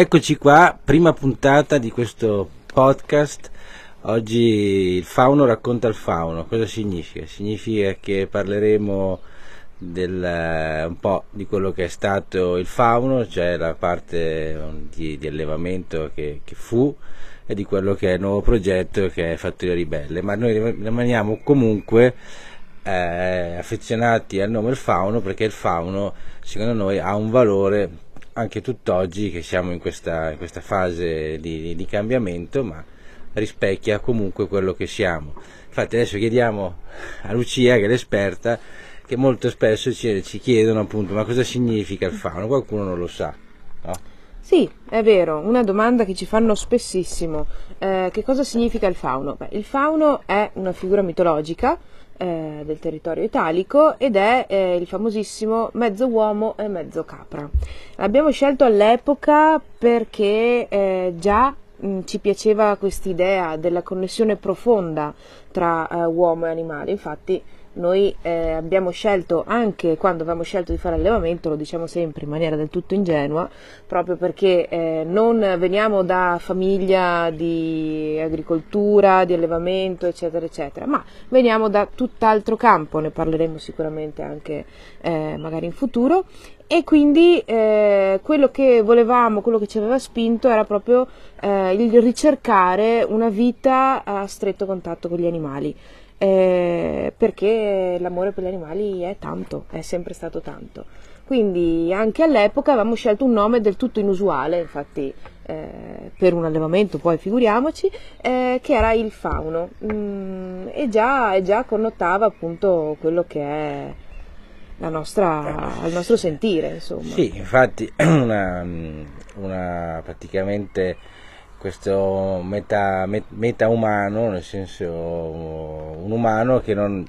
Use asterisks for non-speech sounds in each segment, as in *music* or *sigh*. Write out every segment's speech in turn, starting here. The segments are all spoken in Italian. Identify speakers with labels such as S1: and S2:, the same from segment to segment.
S1: eccoci qua, prima puntata di questo podcast. Oggi il fauno racconta il fauno. Cosa significa? Significa che parleremo del, eh, un po' di quello che è stato il fauno, cioè la parte di, di allevamento che, che, fu e di quello che è il nuovo progetto che è Fattoria Ribelle. Ma noi rimaniamo comunque eh, affezionati al nome il fauno perché il fauno secondo noi ha un valore anche tutt'oggi che siamo in questa, in questa fase di, di, cambiamento ma rispecchia comunque quello che siamo infatti adesso chiediamo a Lucia che è l'esperta che molto spesso ci, ci chiedono appunto ma cosa significa il fauno qualcuno non lo sa no?
S2: Sì, è vero, una domanda che ci fanno spessissimo. Eh, che cosa significa il fauno? Beh, il fauno è una figura mitologica eh, del territorio italico ed è eh, il famosissimo mezzo uomo e mezzo capra. L'abbiamo scelto all'epoca perché eh, già mh, ci piaceva quest'idea della connessione profonda tra eh, uomo e animale, infatti noi eh, abbiamo scelto anche quando avevamo scelto di fare allevamento, lo diciamo sempre in maniera del tutto ingenua, proprio perché eh, non veniamo da famiglia di agricoltura, di allevamento, eccetera, eccetera, ma veniamo da tutt'altro campo, ne parleremo sicuramente anche eh, magari in futuro. E quindi eh, quello che volevamo, quello che ci aveva spinto era proprio eh, il ricercare una vita a stretto contatto con gli animali eh, perché l'amore per gli animali è tanto, è sempre stato tanto. Quindi anche all'epoca avevamo scelto un nome del tutto inusuale, infatti eh, per un allevamento, poi figuriamoci, eh, che era il fauno mm, e, già, già, connotava appunto quello che è nostra, il nostro sentire. Insomma.
S1: Sì, infatti *clears throat* una, una praticamente questo meta, meta umano, nel senso un umano che non,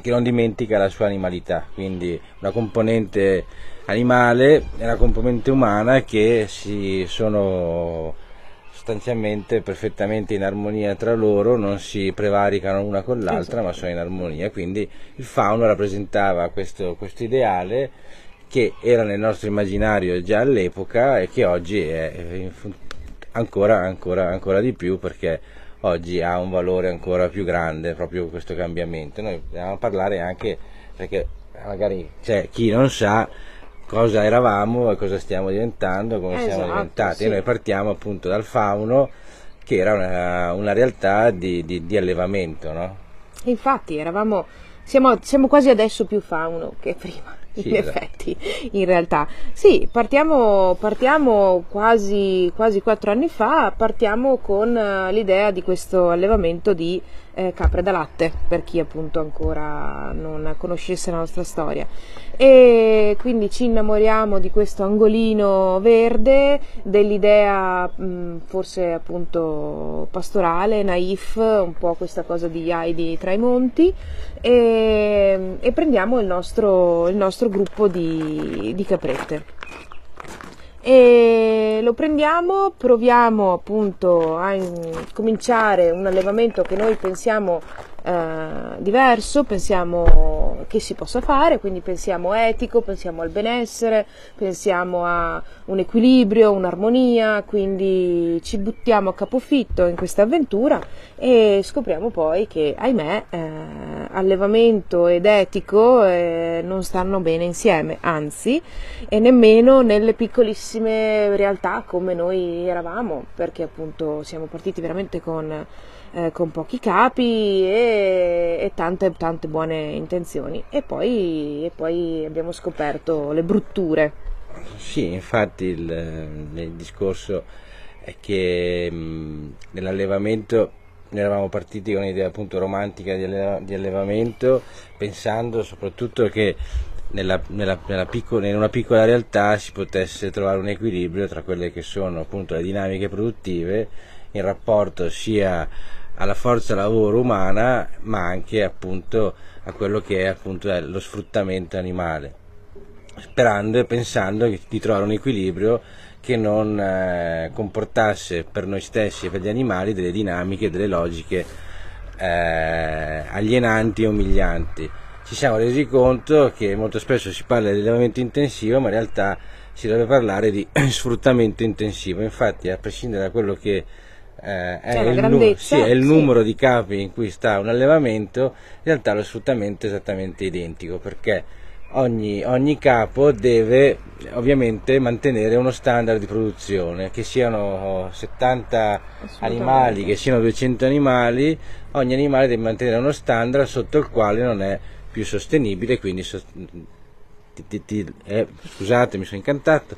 S1: che non dimentica la sua animalità, quindi una componente animale e una componente umana che si sono sostanzialmente perfettamente in armonia tra loro, non si prevaricano una con l'altra, ma sono in armonia. Quindi il fauno rappresentava questo, questo ideale che era nel nostro immaginario già all'epoca e che oggi è ancora, ancora, ancora di più perché oggi ha un valore ancora più grande proprio questo cambiamento. Noi dobbiamo parlare anche perché magari c'è chi non sa cosa eravamo e cosa stiamo diventando, come esatto, siamo diventati. Sì. E noi partiamo appunto dal fauno che era una, una realtà di, di, di allevamento, no?
S2: Infatti eravamo, siamo, siamo quasi adesso più fauno che prima in sì, effetti, in realtà. Sì, partiamo, partiamo quasi, quasi quattro anni fa, partiamo con uh, l'idea di questo allevamento di eh, capre da latte, per chi appunto ancora non conoscesse la nostra storia. E quindi ci innamoriamo di questo angolino verde, dell'idea mh, forse appunto pastorale, naif, un po' questa cosa di Heidi tra i monti e, e prendiamo il nostro, il nostro gruppo di, di caprette e lo prendiamo, proviamo appunto a cominciare un allevamento che noi pensiamo eh, diverso, pensiamo che si possa fare, quindi pensiamo etico, pensiamo al benessere, pensiamo a un equilibrio, un'armonia, quindi ci buttiamo a capofitto in questa avventura e scopriamo poi che, ahimè, eh, allevamento ed etico eh, non stanno bene insieme, anzi, e nemmeno nelle piccolissime realtà come noi eravamo, perché appunto siamo partiti veramente con eh, con pochi capi e, e, tante, tante buone intenzioni e poi, e poi abbiamo scoperto le brutture.
S1: Sì, infatti il, il discorso è che mh, nell'allevamento noi eravamo partiti con un'idea appunto romantica di, alleva, di allevamento pensando soprattutto che nella, nella, nella piccola, in una piccola realtà si potesse trovare un equilibrio tra quelle che sono appunto le dinamiche produttive in rapporto sia alla forza lavoro umana ma anche appunto a quello che è appunto lo sfruttamento animale sperando e pensando di trovare un equilibrio che non eh, comportasse per noi stessi e per gli animali delle dinamiche, delle logiche eh, alienanti e umilianti. Ci siamo resi conto che molto spesso si parla di allevamento intensivo, ma in realtà si deve parlare di *clears throat* sfruttamento intensivo. Infatti, a prescindere da quello che eh, è, il nu- sì, è, il numero di capi in cui sta un allevamento, in realtà lo sfruttamento è esattamente identico perché ogni, ogni capo deve ovviamente mantenere uno standard di produzione, che siano 70 animali, che siano 200 animali, ogni animale deve mantenere uno standard sotto il quale non è più sostenibile, quindi so- ti, ti, ti, eh, scusate mi sono incantato,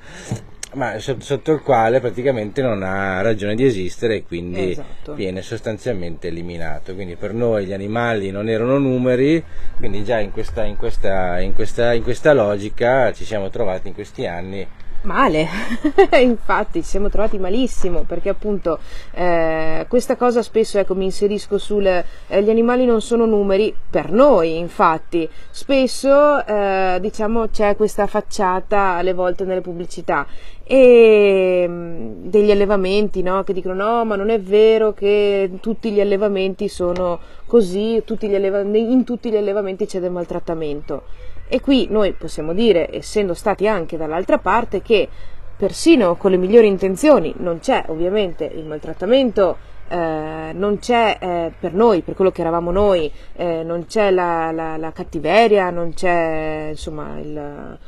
S1: ma sotto il quale praticamente non ha ragione di esistere e quindi esatto. viene sostanzialmente eliminato. Quindi per noi gli animali non erano numeri, quindi già in questa, in questa, in questa, in questa logica ci siamo trovati in questi anni
S2: male, *laughs* infatti ci siamo trovati malissimo perché appunto eh, questa cosa spesso ecco, mi inserisco sul eh, gli animali non sono numeri per noi infatti spesso eh, diciamo c'è questa facciata alle volte nelle pubblicità e mm, degli allevamenti no? che dicono no ma non è vero che tutti gli allevamenti sono così tutti in tutti gli allevamenti c'è del maltrattamento e qui noi possiamo dire, essendo stati anche dall'altra parte, che persino con le migliori intenzioni non c'è ovviamente il maltrattamento, eh, non c'è eh, per noi, per quello che eravamo noi, eh, non c'è la, la, la, cattiveria, non c'è insomma il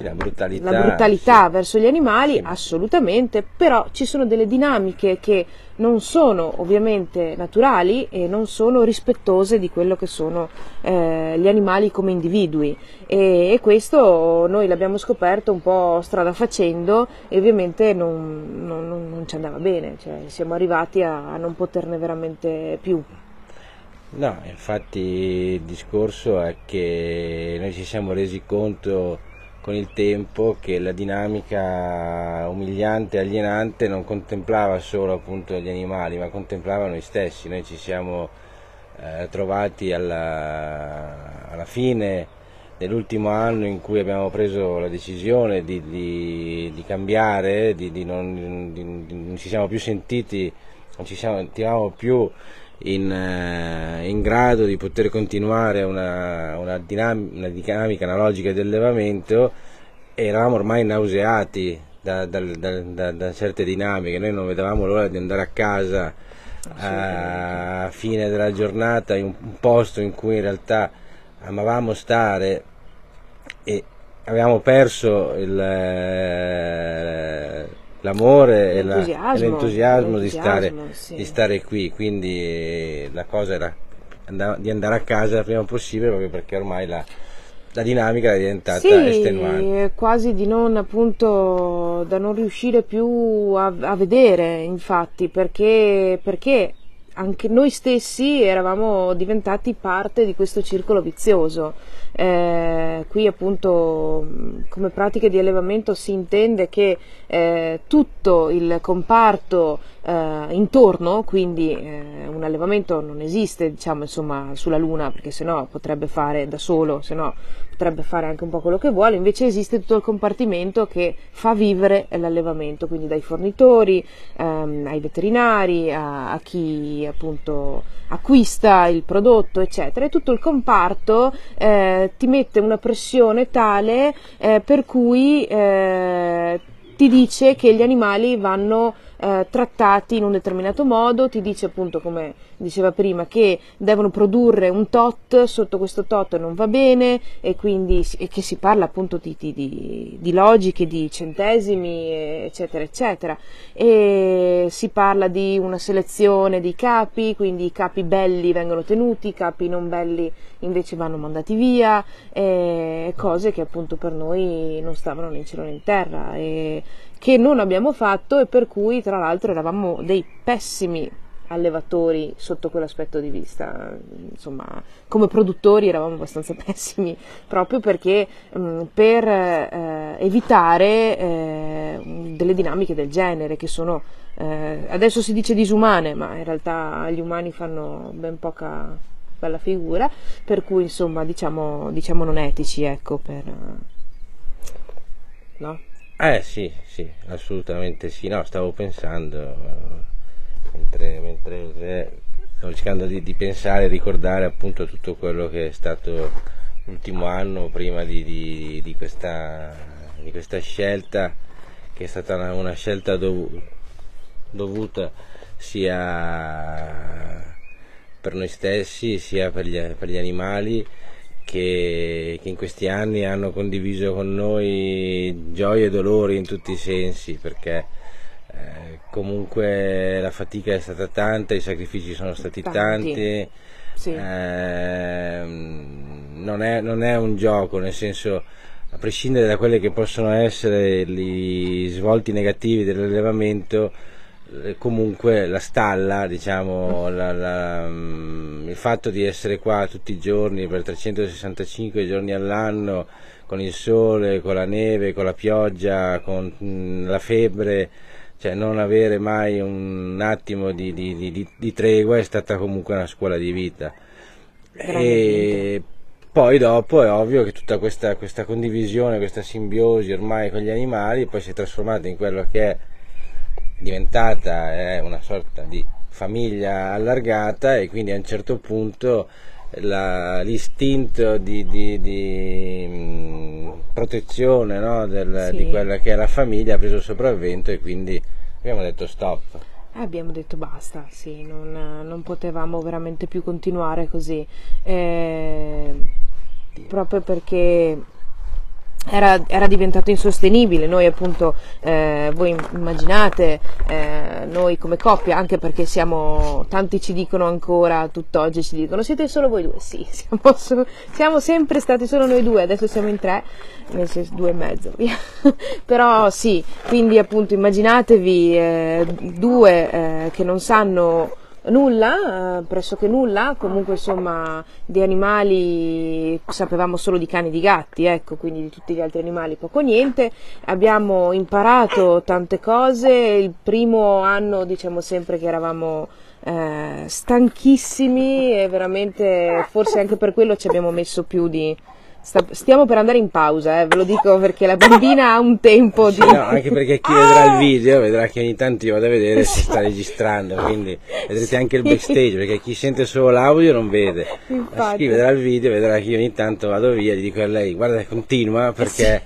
S1: la brutalità,
S2: la brutalità sì. verso gli animali, sì. assolutamente, però ci sono delle dinamiche che non sono ovviamente naturali e non sono rispettose di quello che sono eh, gli animali come individui e, e, questo noi l'abbiamo scoperto un po' strada facendo e ovviamente non, non, non ci andava bene, cioè siamo arrivati a, a non poterne veramente più.
S1: No, infatti il discorso è che noi ci siamo resi conto con il tempo che la dinamica umiliante e alienante non contemplava solo appunto gli animali, ma contemplava noi stessi. Noi ci siamo eh, trovati alla, alla, fine dell'ultimo anno in cui abbiamo preso la decisione di, di, di cambiare, di, non, non, ci siamo più sentiti, non ci siamo, più in, eh, in, grado di poter continuare una, una, dinamica, una dinamica analogica di allevamento eravamo ormai nauseati da, da, da, da, certe dinamiche, noi non vedevamo l'ora di andare a casa a fine della giornata in un posto in cui in realtà amavamo stare e avevamo perso il, l'amore e, la, e l'entusiasmo, di, stare, sì. di stare qui, quindi la cosa era di andare a casa il prima possibile proprio perché ormai la, la dinamica è diventata
S2: sì,
S1: estenuante.
S2: quasi di non appunto da non riuscire più a, a vedere infatti perché, perché anche noi stessi eravamo diventati parte di questo circolo vizioso. Eh, qui appunto come pratiche di allevamento si intende che eh, tutto il comparto eh, intorno, quindi eh, un allevamento non esiste diciamo insomma sulla Luna perché sennò potrebbe fare da solo, sennò potrebbe fare anche un po' quello che vuole, invece esiste tutto il compartimento che fa vivere l'allevamento, quindi dai fornitori ehm, ai veterinari, a, a, chi appunto acquista il prodotto, eccetera, e tutto il comparto eh, ti mette una pressione tale eh, per cui eh, ti dice che gli animali vanno eh, trattati in un determinato modo, ti dice appunto come diceva prima che devono produrre un tot, sotto questo tot non va bene e quindi e che si parla appunto di, di, di, logiche, di centesimi eccetera eccetera. E si parla di una selezione di capi, quindi i capi belli vengono tenuti, i capi non belli invece vanno mandati via, cose che appunto per noi non stavano né in cielo né in terra e che non abbiamo fatto e per cui tra l'altro eravamo dei pessimi allevatori sotto quell'aspetto di vista. Insomma, come produttori eravamo abbastanza *laughs* pessimi proprio perché mh, per eh, evitare eh, delle dinamiche del genere che sono eh, adesso si dice disumane, ma in realtà gli umani fanno ben poca bella figura, per cui insomma diciamo, diciamo non etici, ecco, per no?
S1: Eh sì, sì, assolutamente sì. No, stavo pensando, mentre, mentre eh, stavo cercando di, di pensare e ricordare appunto tutto quello che è stato l'ultimo anno prima di, di, di, questa, di questa scelta che è stata una, una scelta dov- dovuta sia per noi stessi sia per gli, per gli animali che, che, in questi anni hanno condiviso con noi gioie e dolori in tutti i sensi perché eh, comunque la fatica è stata tanta, i sacrifici sono stati tanti, tanti sì. eh, non, è, non, è, un gioco, nel senso a prescindere da quelli che possono essere gli svolti negativi dell'allevamento, eh, comunque la stalla, diciamo, la, la, mm, il fatto di essere qua tutti i giorni per 365 giorni all'anno con il sole, con la neve, con la pioggia, con mm, la febbre, cioè non avere mai un attimo di, di, di, di tregua è stata comunque una scuola di vita. E poi dopo è ovvio che tutta questa, questa condivisione, questa simbiosi ormai con gli animali poi si è trasformata in quello che è diventata è una sorta di famiglia allargata e quindi a un certo punto la, l'istinto di, di, di mm, protezione no, del, sì. di quella che è la famiglia ha preso il sopravvento e quindi abbiamo detto stop.
S2: Eh, abbiamo detto basta, sì, non, non, potevamo veramente più continuare così, eh, proprio perché era, era, diventato insostenibile. Noi, appunto, eh, voi immaginate, eh, noi come coppia, anche perché siamo, tanti ci dicono ancora, tutt'oggi ci dicono, siete solo voi due? Sì, *laughs* siamo, so, siamo sempre stati solo noi due, adesso siamo in tre, nel senso due e mezzo, *laughs* via. Però sì, quindi appunto immaginatevi eh, due eh, che non sanno Nulla, eh, pressoché nulla, comunque insomma di animali sapevamo solo di cani e di gatti, ecco, quindi di tutti gli altri animali poco niente. Abbiamo imparato tante cose, il primo anno diciamo sempre che eravamo eh, stanchissimi e veramente forse anche per quello ci abbiamo messo più di, stiamo per andare in pausa, eh, ve lo dico perché la bambina ha un tempo di...
S1: no, anche perché chi vedrà il video vedrà che ogni tanto io vado a vedere se sta *laughs* registrando, quindi vedrete anche il backstage, perché chi sente solo l'audio non vede. Ma chi vedrà il video vedrà che io ogni tanto vado via, gli dico a lei guarda continua perché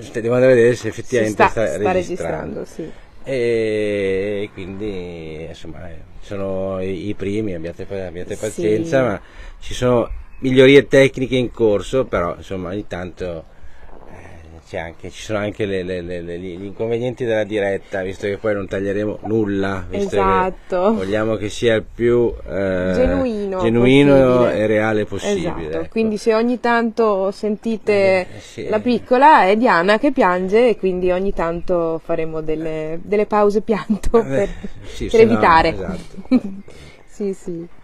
S1: sì. devo andare a vedere se effettivamente sta, sta, sta registrando. registrando sì. E quindi insomma sono i, primi, abbiate, abbiate pazienza, sì. ma ci sono migliorie tecniche in corso, però insomma ogni tanto eh, anche, ci sono anche le, le, le, gli inconvenienti della diretta, visto che poi non taglieremo nulla, visto
S2: esatto.
S1: che vogliamo che sia il più eh, genuino, genuino e reale possibile.
S2: Esatto. Ecco. Quindi se ogni tanto sentite eh, sì. la piccola è Diana che piange e quindi ogni tanto faremo delle, delle pause pianto eh, per, sì, per evitare. No, esatto. *laughs* sì, sì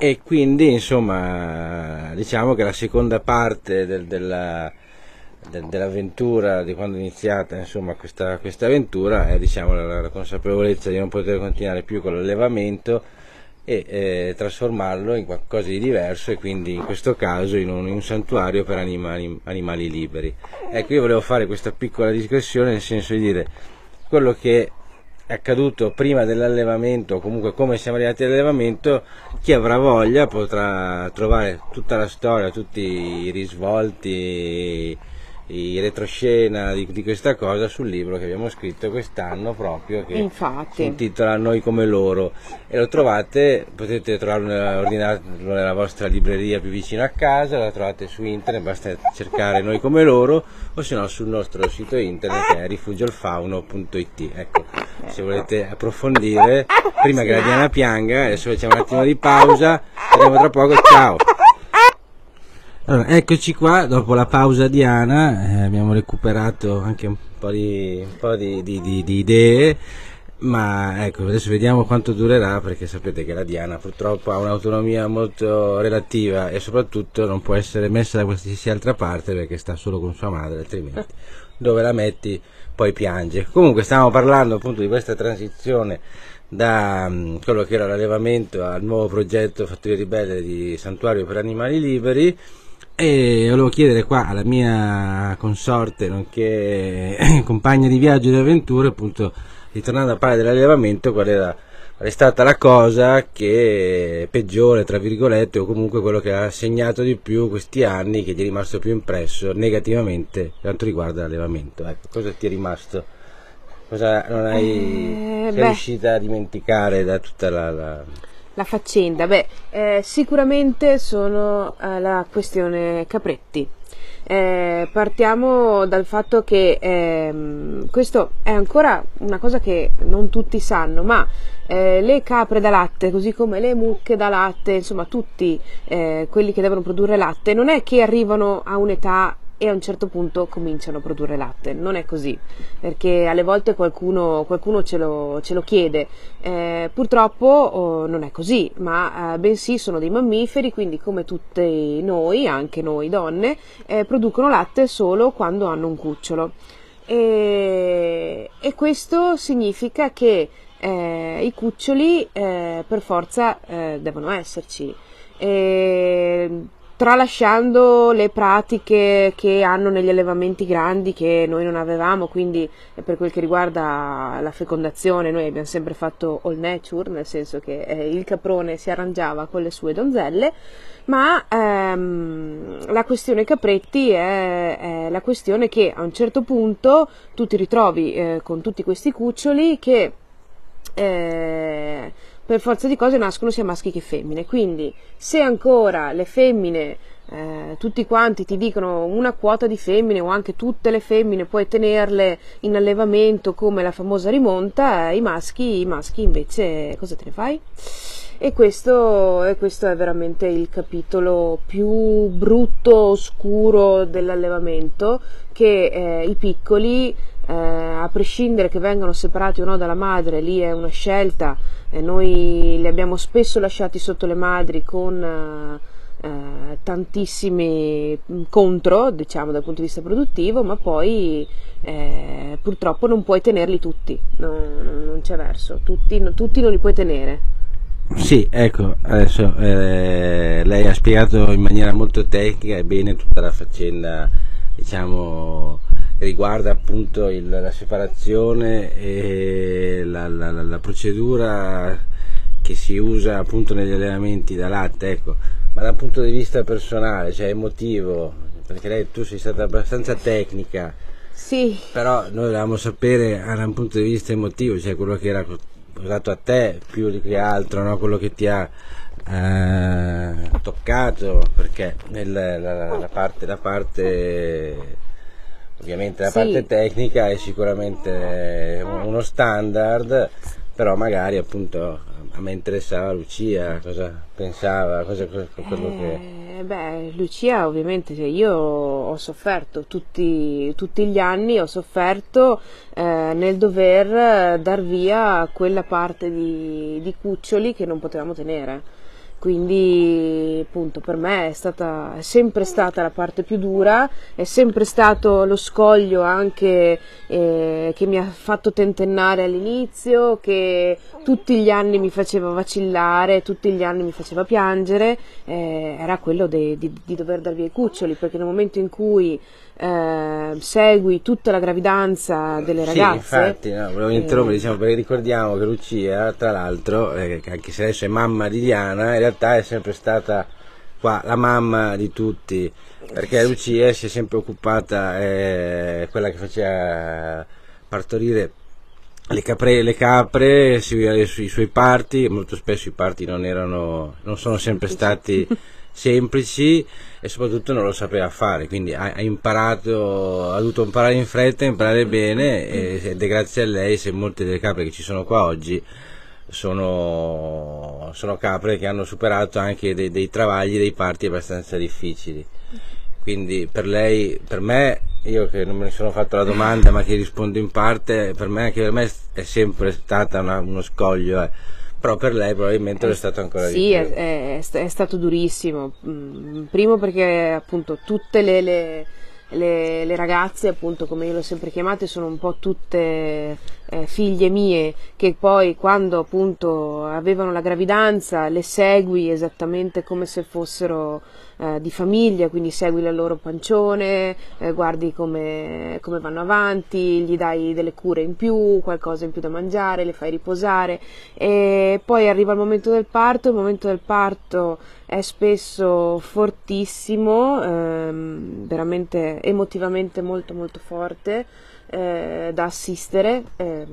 S1: e quindi insomma diciamo che la seconda parte del, della, del, dell'avventura di quando è iniziata insomma questa, questa avventura è diciamo la, la, consapevolezza di non poter continuare più con l'allevamento e eh, trasformarlo in qualcosa di diverso e quindi in questo caso in un, in un santuario per animali, animali liberi. Ecco io volevo fare questa piccola digressione nel senso di dire quello che è accaduto prima dell'allevamento comunque come siamo arrivati all'allevamento chi avrà voglia potrà trovare tutta la storia tutti i risvolti i retroscena di, di, questa cosa sul libro che abbiamo scritto quest'anno proprio che
S2: Infatti.
S1: si intitola Noi come loro. E lo trovate, potete trovarlo ordinarlo nella vostra libreria più vicina a casa, lo trovate su internet, basta cercare Noi come loro o se no sul nostro sito internet che è rifugiolfauno.it ecco, se volete approfondire prima che la Diana pianga adesso facciamo un attimo di pausa vediamo tra poco, ciao allora, eccoci qua, dopo la pausa di Ana, eh, abbiamo recuperato anche un po' di, un po di, di, di idee, ma ecco, adesso vediamo quanto durerà perché sapete che la Diana purtroppo ha un'autonomia molto relativa e soprattutto non può essere messa da qualsiasi altra parte perché sta solo con sua madre, altrimenti *laughs* dove la metti poi piange. Comunque stavamo parlando appunto di questa transizione da um, quello che era l'allevamento al nuovo progetto Fattoria Ribelle di Santuario per Animali Liberi e volevo chiedere qua alla mia consorte, nonché *clears throat* compagna di viaggio e di avventure, appunto, ritornando a parlare dell'allevamento, qual era restata la cosa che è peggiore, tra virgolette, o comunque quello che ha segnato di più questi anni, che ti è rimasto più impresso negativamente per quanto riguarda l'allevamento. Ecco, cosa ti è rimasto? Cosa non hai, eh, sei beh. riuscita a dimenticare da tutta la... la...
S2: la faccenda? Beh, eh, sicuramente sono eh, la questione Capretti. Eh, partiamo dal fatto che ehm, questo è ancora una cosa che non tutti sanno, ma eh, le capre da latte, così come le mucche da latte, insomma tutti eh, quelli che devono produrre latte, non è che arrivano a un'età e a un certo punto cominciano a produrre latte. Non è così, perché alle volte qualcuno, qualcuno ce, lo, ce, lo, chiede. Eh, purtroppo oh, non è così, ma eh, bensì sono dei mammiferi, quindi come tutti noi, anche noi donne, eh, producono latte solo quando hanno un cucciolo. E, e questo significa che eh, i cuccioli eh, per forza eh, devono esserci. E, tralasciando le pratiche che hanno negli allevamenti grandi che noi non avevamo, quindi per quel che riguarda la fecondazione noi abbiamo sempre fatto all nature, nel senso che eh, il caprone si arrangiava con le sue donzelle, ma ehm, la questione capretti è, è, la questione che a un certo punto tu ti ritrovi eh, con tutti questi cuccioli che eh, per forza di cose nascono sia maschi che femmine. Quindi, se ancora le femmine, eh, tutti quanti ti dicono una quota di femmine o anche tutte le femmine puoi tenerle in allevamento come la famosa rimonta, eh, i maschi, i maschi invece cosa te ne fai? E questo, e questo è veramente il capitolo più brutto, oscuro dell'allevamento, che eh, i piccoli eh, a prescindere che vengano separati o no dalla madre, lì è una scelta, eh, noi li abbiamo spesso lasciati sotto le madri con eh, eh tantissimi contro, diciamo dal punto di vista produttivo, ma poi eh, purtroppo non puoi tenerli tutti, no, non c'è verso, tutti, no, tutti non li puoi tenere.
S1: Sì, ecco, adesso eh, lei ha spiegato in maniera molto tecnica e bene tutta la faccenda, diciamo, riguarda appunto il, la separazione e la, la, la, procedura che si usa appunto negli allenamenti da latte, ecco, ma dal punto di vista personale, cioè emotivo, perché lei tu sei stata abbastanza tecnica,
S2: sì.
S1: però noi volevamo sapere da un punto di vista emotivo, cioè quello che era usato a te più di che altro, no? quello che ti ha eh, toccato, perché nel, la, la, parte, la parte Ovviamente la sì. parte tecnica è sicuramente uno standard, però magari appunto a me interessava Lucia, cosa pensava, cosa, cosa quello
S2: che... Eh, beh, Lucia ovviamente cioè io ho sofferto tutti, tutti, gli anni, ho sofferto eh, nel dover dar via quella parte di, di cuccioli che non potevamo tenere quindi appunto per me è, stata, è sempre stata la parte più dura, è sempre stato lo scoglio anche eh, che mi ha fatto tentennare all'inizio, che tutti gli anni mi faceva vacillare, tutti gli anni mi faceva piangere, eh, era quello de, di, di dover dar via i cuccioli, perché nel momento in cui eh, segui tutta la gravidanza delle ragazze.
S1: Sì, infatti, no, volevo interrompere, diciamo, perché ricordiamo che Lucia, tra l'altro, eh, anche se adesso è mamma di Diana, in realtà è sempre stata qua la mamma di tutti, perché Lucia si è sempre occupata, eh, quella che faceva partorire le capre, le capre sui, sui suoi parti, molto spesso i parti non, erano, non sono sempre stati *laughs* semplici e soprattutto non lo sapeva fare, quindi ha, ha, imparato, ha dovuto imparare in fretta, imparare bene ed è grazie a lei se molte delle capre che ci sono qua oggi sono, sono capre che hanno superato anche dei, dei travagli, dei parti abbastanza difficili. Quindi per lei, per me, io che non me ne sono fatto la domanda ma che rispondo in parte, per me anche per me è sempre stata una, uno scoglio. Eh però per lei probabilmente è, lo è stato ancora
S2: sì,
S1: di più.
S2: Sì, è, è, è, stato durissimo. Mm, primo perché appunto tutte le, le, le, le, ragazze, appunto come io le ho sempre chiamate, sono un po' tutte eh, figlie mie che poi quando appunto avevano la gravidanza le segui esattamente come se fossero eh, di famiglia, quindi segui il loro pancione, eh, guardi come, come, vanno avanti, gli dai delle cure in più, qualcosa in più da mangiare, le fai riposare. E poi arriva il momento del parto, il momento del parto è spesso fortissimo, ehm, veramente emotivamente molto molto forte eh, da assistere, eh,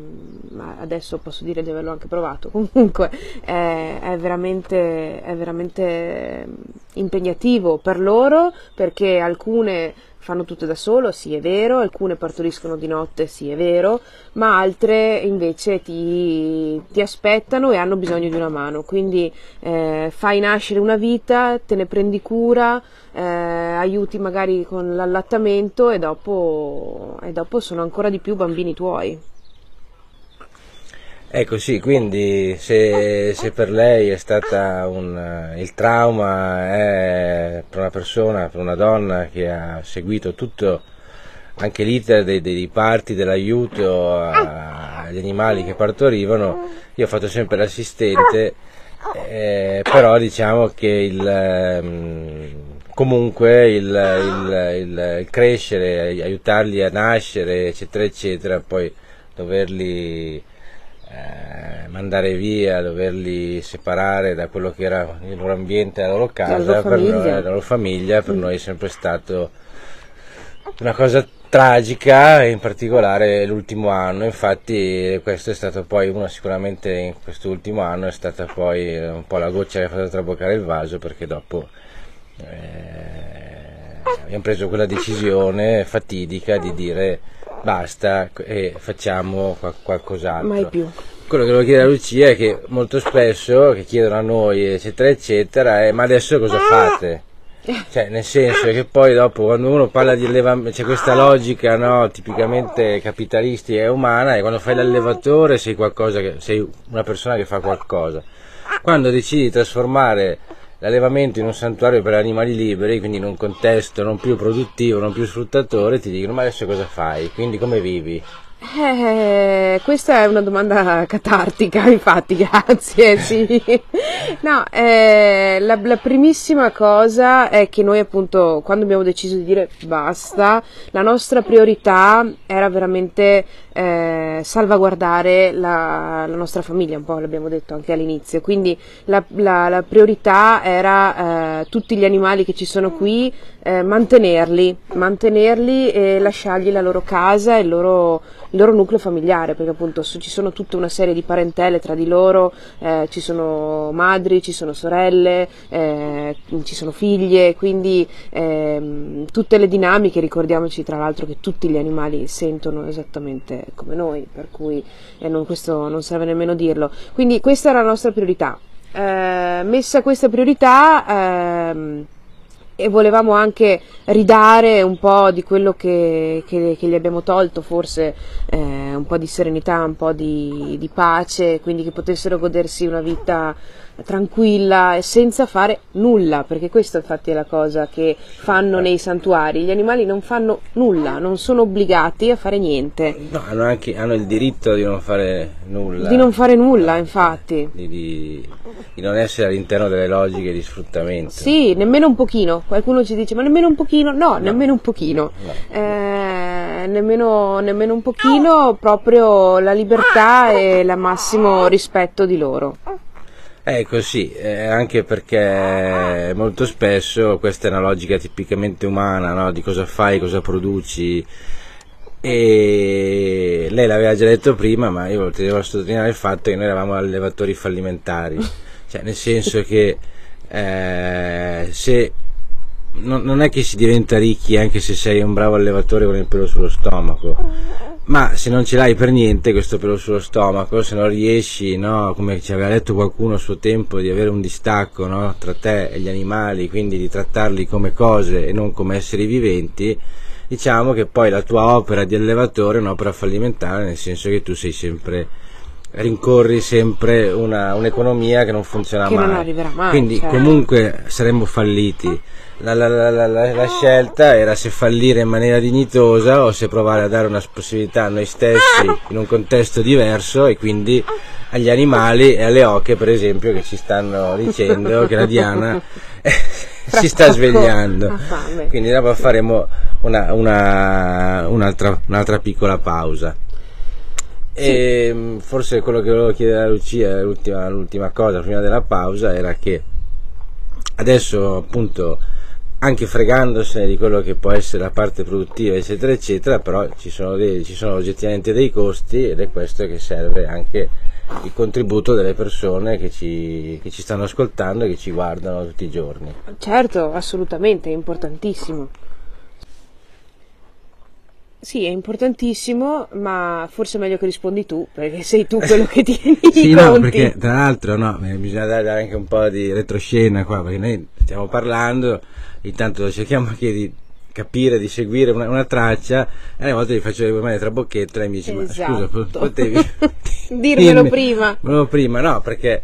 S2: adesso posso dire di averlo anche provato, *laughs* comunque eh, è, veramente, è veramente impegnativo per loro perché alcune fanno tutto da solo, sì è vero, alcune partoriscono di notte, sì è vero, ma altre invece ti, ti aspettano e hanno bisogno di una mano, quindi eh, fai nascere una vita, te ne prendi cura, eh, aiuti magari con l'allattamento e dopo, e dopo sono ancora di più bambini tuoi.
S1: Ecco sì, quindi se, se per lei è stata un, il trauma è per una persona, per una donna che ha seguito tutto anche l'iter dei, dei parti, dell'aiuto agli animali che partorivano, io ho fatto sempre l'assistente, eh, però diciamo che il, ehm, comunque il, il, il, crescere, aiutarli a nascere, eccetera, eccetera, poi doverli eh, mandare via, doverli separare da quello che era il loro ambiente, la loro casa, la loro famiglia, noi, la loro famiglia per mm. noi è sempre stato una cosa tragica, in particolare l'ultimo anno, infatti questo è stato poi uno sicuramente in quest'ultimo anno è stata poi un po' la goccia che ha fatto traboccare il vaso perché dopo eh, abbiamo preso quella decisione fatidica di dire basta e facciamo qualcos'altro.
S2: Mai più.
S1: Quello che volevo chiedere a Lucia è che molto spesso che chiedono a noi eccetera eccetera è ma adesso cosa fate? Cioè, nel senso che poi dopo quando uno parla di allevamento c'è questa logica no, tipicamente capitalistica e umana e quando fai l'allevatore sei, che, sei una persona che fa qualcosa. Quando decidi di trasformare l'allevamento in un santuario per animali liberi, quindi in un contesto non più produttivo, non più sfruttatore, ti dicono ma adesso cosa fai? Quindi come vivi?
S2: Eh, questa è una domanda catartica, *laughs* infatti, grazie. *laughs* Sì. No, eh, la, la, primissima cosa è che noi appunto quando abbiamo deciso di dire basta, la nostra priorità era veramente eh, salvaguardare la, la, nostra famiglia, un po' l'abbiamo detto anche all'inizio, quindi la, la, la priorità era eh, tutti gli animali che ci sono qui, eh, mantenerli, mantenerli e lasciargli la loro casa e il loro, il loro nucleo familiare, perché appunto ci sono tutta una serie di parentele tra di loro, eh, ci sono madri, ci sono sorelle, eh, ci sono figlie, quindi ehm, tutte le dinamiche, ricordiamoci tra l'altro che tutti gli animali sentono esattamente come noi, per cui eh, non, questo non serve nemmeno dirlo. Quindi questa era la nostra priorità. Eh, messa questa priorità ehm, e volevamo anche ridare un po' di quello che, che, che gli abbiamo tolto, forse eh, un po' di serenità, un po' di, di pace, quindi che potessero godersi una vita tranquilla e senza fare nulla, perché questa infatti è la cosa che fanno nei santuari, gli animali non fanno nulla, non sono obbligati a fare niente.
S1: No, hanno anche hanno il diritto di non fare nulla.
S2: Di non fare nulla, infatti.
S1: Di, di, di non essere all'interno delle logiche di sfruttamento.
S2: Sì, nemmeno un pochino. Qualcuno ci dice, ma nemmeno un pochino? No, no. nemmeno un pochino. No. Eh, nemmeno, nemmeno un pochino, proprio la libertà e il massimo rispetto di loro.
S1: Ecco sì, eh, anche perché molto spesso questa è una logica tipicamente umana, no? di cosa fai, cosa produci. E lei l'aveva già detto prima, ma io devo sottolineare il fatto che noi eravamo allevatori fallimentari, *laughs* cioè nel senso che eh, se non, non è che si diventa ricchi anche se sei un bravo allevatore con il pelo sullo stomaco ma se non ce l'hai per niente questo pelo sullo stomaco, se non riesci, no, come ci aveva detto qualcuno a suo tempo, di avere un distacco no, tra te e gli animali, quindi di trattarli come cose e non come esseri viventi, diciamo che poi la tua opera di allevatore è un'opera fallimentare, nel senso che tu sei sempre rincorri sempre una, un'economia che non funziona
S2: Che
S1: mai.
S2: non arriverà mai,
S1: Quindi
S2: certo.
S1: comunque saremmo falliti. La, la- la- la- la- la scelta era se fallire in maniera dignitosa o se provare a dare una possibilità a noi stessi in un contesto diverso e quindi agli animali e alle oche per esempio che ci stanno dicendo che la Diana *laughs* si sta svegliando. Quindi dopo faremo una- una- un'altra, un'altra piccola pausa. E mh, forse quello che volevo chiedere a Lucia, l'ultima, l'ultima cosa prima della pausa, era che adesso appunto anche fregandosene di quello che può essere la parte produttiva eccetera eccetera però ci sono, dei- ci sono oggettivamente dei costi ed è questo che serve anche il contributo delle persone che ci, che ci stanno ascoltando e che ci guardano tutti i giorni
S2: Certo, assolutamente, è importantissimo. Sì, è importantissimo, ma forse è meglio che rispondi tu, perché sei tu quello che tieni *laughs*
S1: Sì,
S2: i
S1: no,
S2: conti.
S1: perché tra l'altro no, eh, bisogna dare anche un po' di retroscena qua, perché noi stiamo parlando, intanto cerchiamo anche di capire, di seguire una, una traccia, e alle volte gli faccio le mani tra bocchetto e mi dice, ma scusa,
S2: Esatto.
S1: po- potevi *laughs* *laughs*
S2: Dirmelo prima.
S1: Dirmelo prima, no, perché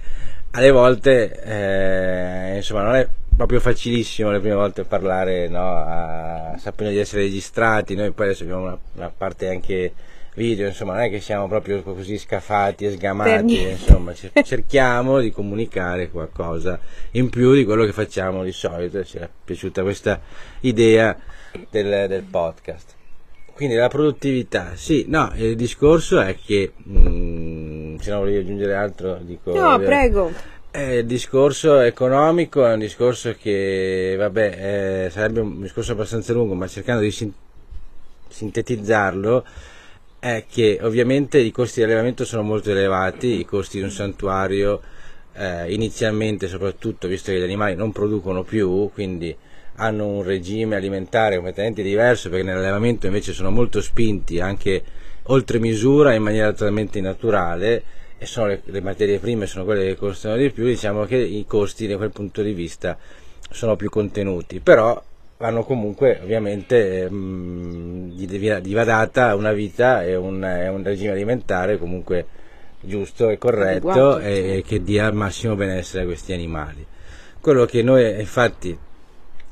S1: alle volte, eh, insomma, non è proprio facilissimo le prime volte parlare, no, a, sapendo di essere registrati, noi poi adesso abbiamo una, una parte anche video, insomma, non è che siamo proprio così scafati e sgamati, insomma, cer- cerchiamo di comunicare qualcosa in più di quello che facciamo di solito ci è piaciuta questa idea del, del podcast. Quindi la produttività, sì, no, il discorso è che, mm, se non volevi aggiungere altro, dico...
S2: No,
S1: eh,
S2: prego.
S1: Eh, il discorso economico è un discorso che, vabbè, eh, sarebbe un discorso abbastanza lungo, ma cercando di sin- sintetizzarlo, è che ovviamente i costi di allevamento sono molto elevati, i costi di un santuario eh, inizialmente soprattutto, visto che gli animali non producono più, quindi hanno un regime alimentare completamente diverso, perché nell'allevamento invece sono molto spinti anche oltre misura in maniera totalmente naturale e sono le, le materie prime sono quelle che costano di più, diciamo che i costi da quel punto di vista sono più contenuti, però vanno comunque ovviamente ehm, gli va data una vita e un, un regime alimentare comunque giusto e corretto e, e che dia il massimo benessere a questi animali. Quello che noi infatti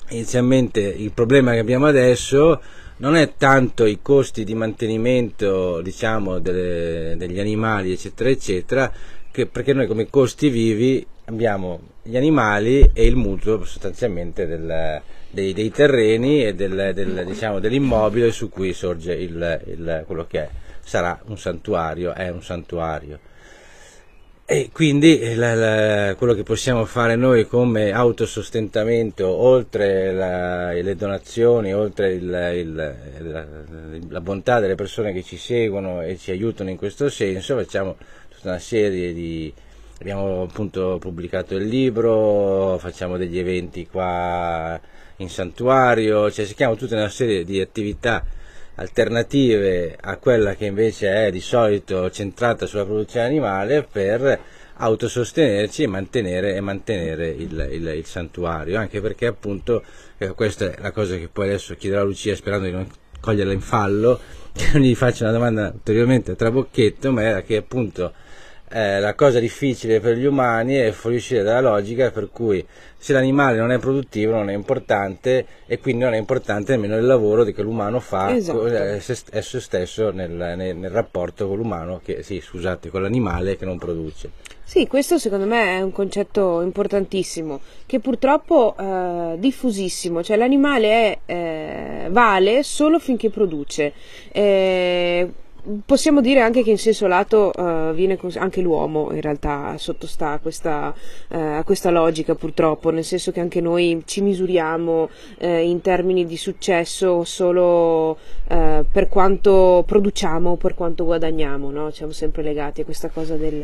S1: inizialmente il problema che abbiamo adesso non è tanto i costi di mantenimento diciamo delle- degli animali eccetera eccetera che perché noi come costi vivi abbiamo gli animali e il mutuo sostanzialmente del- dei, dei terreni e del, del, diciamo, dell'immobile su cui sorge il, il- quello che è, sarà un santuario, è un santuario. E quindi eh, la- la- quello che possiamo fare noi come autosostentamento, oltre la- le donazioni, oltre il- il- la, bontà delle persone che ci seguono e ci aiutano in questo senso, facciamo tutta una serie di... Abbiamo appunto pubblicato il libro, facciamo degli eventi qua in santuario, cioè cerchiamo tutta una serie di attività alternative a quella che invece è di solito centrata sulla produzione animale per autosostenerci e mantenere, e mantenere il, il- il santuario, anche perché appunto eh, questa è la cosa che poi adesso chiederò a Lucia sperando di non coglierla in fallo, *laughs* che non gli faccia una domanda ulteriormente a trabocchetto, ma era che appunto eh, la cosa difficile per gli umani è fuoriuscire dalla logica per cui se l'animale non è produttivo non è importante e quindi non è importante nemmeno il lavoro che l'umano fa
S2: Esatto.
S1: eh, se- stesso nel, nel- nel rapporto con l'umano, che, sì, scusate, con l'animale che non produce.
S2: Sì, questo secondo me è un concetto importantissimo, che purtroppo è diffusissimo, cioè l'animale è, eh, vale solo finché produce. Possiamo dire anche che in senso lato eh, viene cons- anche l'uomo in realtà sottostà a questa, eh, a questa logica purtroppo, nel senso che anche noi ci misuriamo eh, in termini di successo solo per quanto produciamo, per quanto guadagniamo, no? Siamo sempre legati a questa cosa del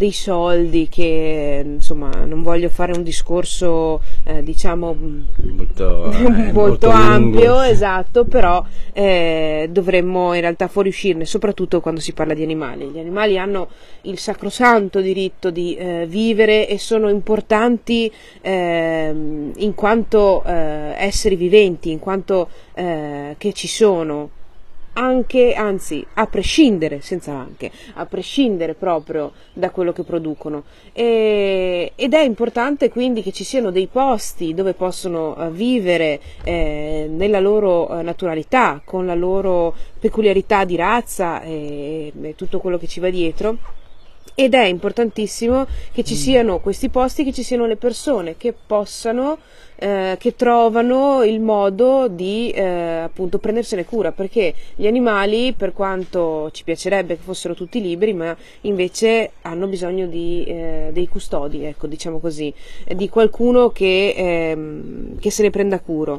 S2: dei soldi che insomma non voglio fare un discorso eh, diciamo *laughs*
S1: Molto, eh,
S2: molto,
S1: molto lungo.
S2: ampio esatto però eh, dovremmo in realtà fuoriuscirne soprattutto quando si parla di animali gli animali hanno il sacrosanto diritto di eh, vivere e sono importanti ehm, in quanto eh, esseri viventi in quanto eh, che ci sono anche, anzi, a prescindere, senza anche, a prescindere proprio da quello che producono. E, ed è importante quindi che ci siano dei posti dove possono uh, vivere eh, nella loro uh, naturalità, con la loro peculiarità di razza e, e tutto quello che ci va dietro ed è importantissimo che ci mm. siano questi posti, che ci siano le persone che possano, eh, che trovano il modo di eh, appunto prendersene cura, perché gli animali, per quanto ci piacerebbe che fossero tutti liberi, ma invece hanno bisogno di, eh, dei custodi, ecco, diciamo così, di qualcuno che, ehm, che se ne prenda cura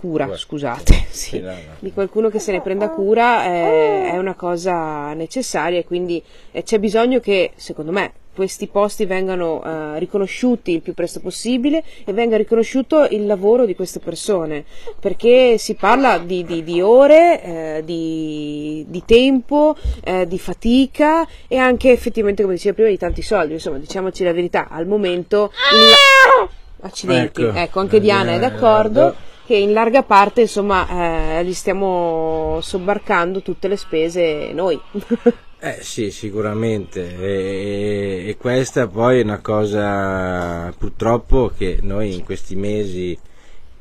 S2: cura, scusate, *laughs* sì, di qualcuno che se ne prenda cura eh, è una cosa necessaria e quindi eh, c'è bisogno che, secondo me, questi posti vengano uh, riconosciuti il più presto possibile e venga riconosciuto il lavoro di queste persone, perché si parla di, di, di ore, eh, di, di, tempo, eh, di fatica e anche effettivamente, come diceva prima, di tanti soldi. Insomma, diciamoci la verità, al momento... Il... Accidenti, ecco, ecco anche Diana è d'accordo che in larga parte insomma eh, gli stiamo sobbarcando tutte le spese noi. *laughs*
S1: eh sì, sicuramente e, e, questa poi è una cosa purtroppo che noi in questi mesi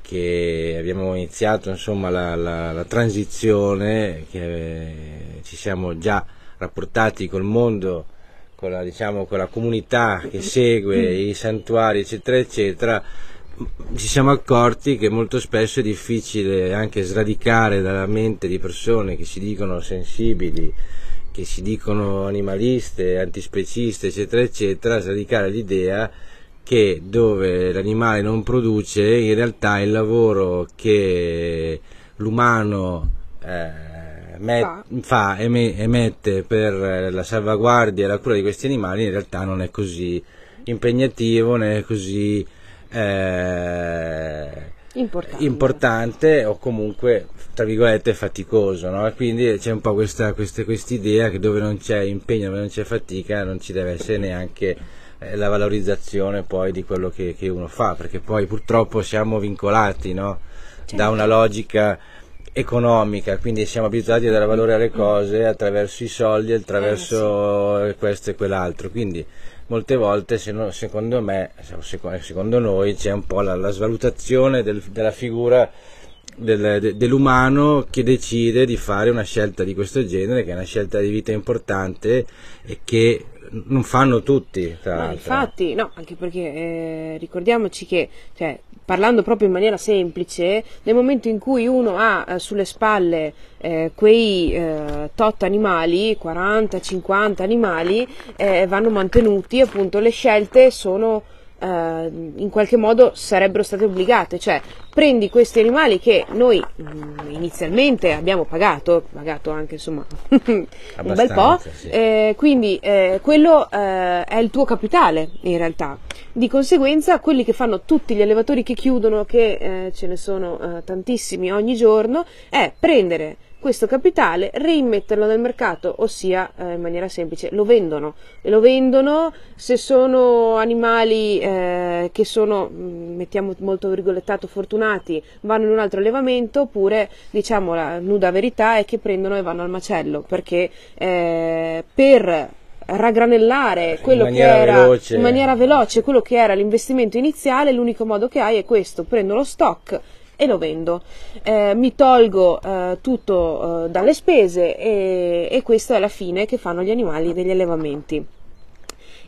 S1: che abbiamo iniziato insomma la, la, la transizione, che eh, ci siamo già rapportati col mondo, con la, diciamo, con la comunità che segue i santuari eccetera eccetera, ci siamo accorti che molto spesso è difficile anche sradicare dalla mente di persone che si dicono sensibili, che si dicono animaliste, antispeciste, eccetera, eccetera, sradicare l'idea che dove l'animale non produce, in realtà il lavoro che l'umano eh, met, fa, emette per la salvaguardia e la cura di questi animali in realtà non è così impegnativo, né è così
S2: eh, importante.
S1: importante. o comunque tra virgolette faticoso no? quindi c'è un po' questa idea che dove non c'è impegno dove non c'è fatica non ci deve essere neanche eh, la valorizzazione poi di quello che, che, uno fa perché poi purtroppo siamo vincolati no? certo. da una logica economica, quindi siamo abituati a dare valore alle cose attraverso i soldi, attraverso eh, questo e quell'altro. Quindi molte volte secondo me, secondo noi c'è un po' la, la svalutazione del, della figura del, de, dell'umano che decide di fare una scelta di questo genere, che è una scelta di vita importante e che non fanno tutti. Tra
S2: no, infatti, no, anche perché eh, ricordiamoci che, cioè, parlando proprio in maniera semplice, nel momento in cui uno ha eh, sulle spalle eh, quei eh, tot animali, 40, 50 animali, eh, vanno mantenuti, appunto le scelte sono eh, in qualche modo sarebbero state obbligate, cioè prendi questi animali che noi mh, mm, inizialmente abbiamo pagato, pagato anche insomma *laughs* un bel po', sì. eh, quindi eh, quello eh, è il tuo capitale in realtà. Di conseguenza quelli che fanno tutti gli allevatori che chiudono, che eh, ce ne sono eh, tantissimi ogni giorno, è prendere questo capitale, reimmetterlo nel mercato, ossia eh, in maniera semplice lo vendono. E lo vendono se sono animali eh, che sono, mm, mettiamo molto virgolettato, fortunati, vanno in un altro allevamento, oppure diciamo la nuda verità è che prendono e vanno al macello, perché eh, per raggranellare quello che era veloce. in maniera veloce quello che era l'investimento iniziale, l'unico modo che hai è questo, prendo lo stock e lo vendo. Eh, mi tolgo eh, tutto eh, dalle spese e, e questa è la fine che fanno gli animali degli allevamenti.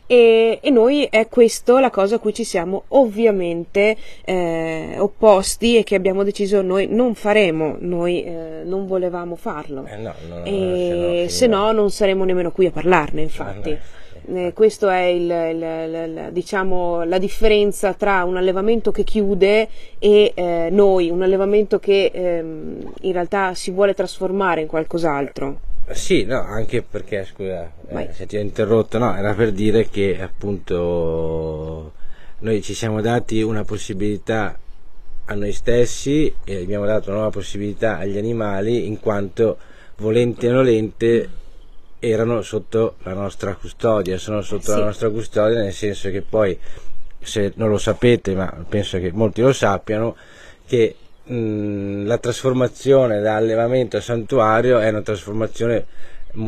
S2: E, e, noi è questa la cosa a cui ci siamo ovviamente eh, opposti e che abbiamo deciso noi non faremo, noi eh, non volevamo farlo.
S1: Eh no, no,
S2: e se no non saremo nemmeno qui a parlarne, infatti. Eh, questa è il, il, il, diciamo, la differenza tra un allevamento che chiude e eh, noi, un allevamento che ehm, in realtà si vuole trasformare in qualcos'altro.
S1: Sì, no, anche perché, scusa, eh, se ti ho interrotto, no, era per dire che appunto noi ci siamo dati una possibilità a noi stessi e abbiamo dato una nuova possibilità agli animali in quanto volente o nolente erano sotto la nostra custodia, sono sotto sì. la nostra custodia nel senso che poi, se non lo sapete, ma penso che molti lo sappiano, che mh, la trasformazione da allevamento a santuario è una trasformazione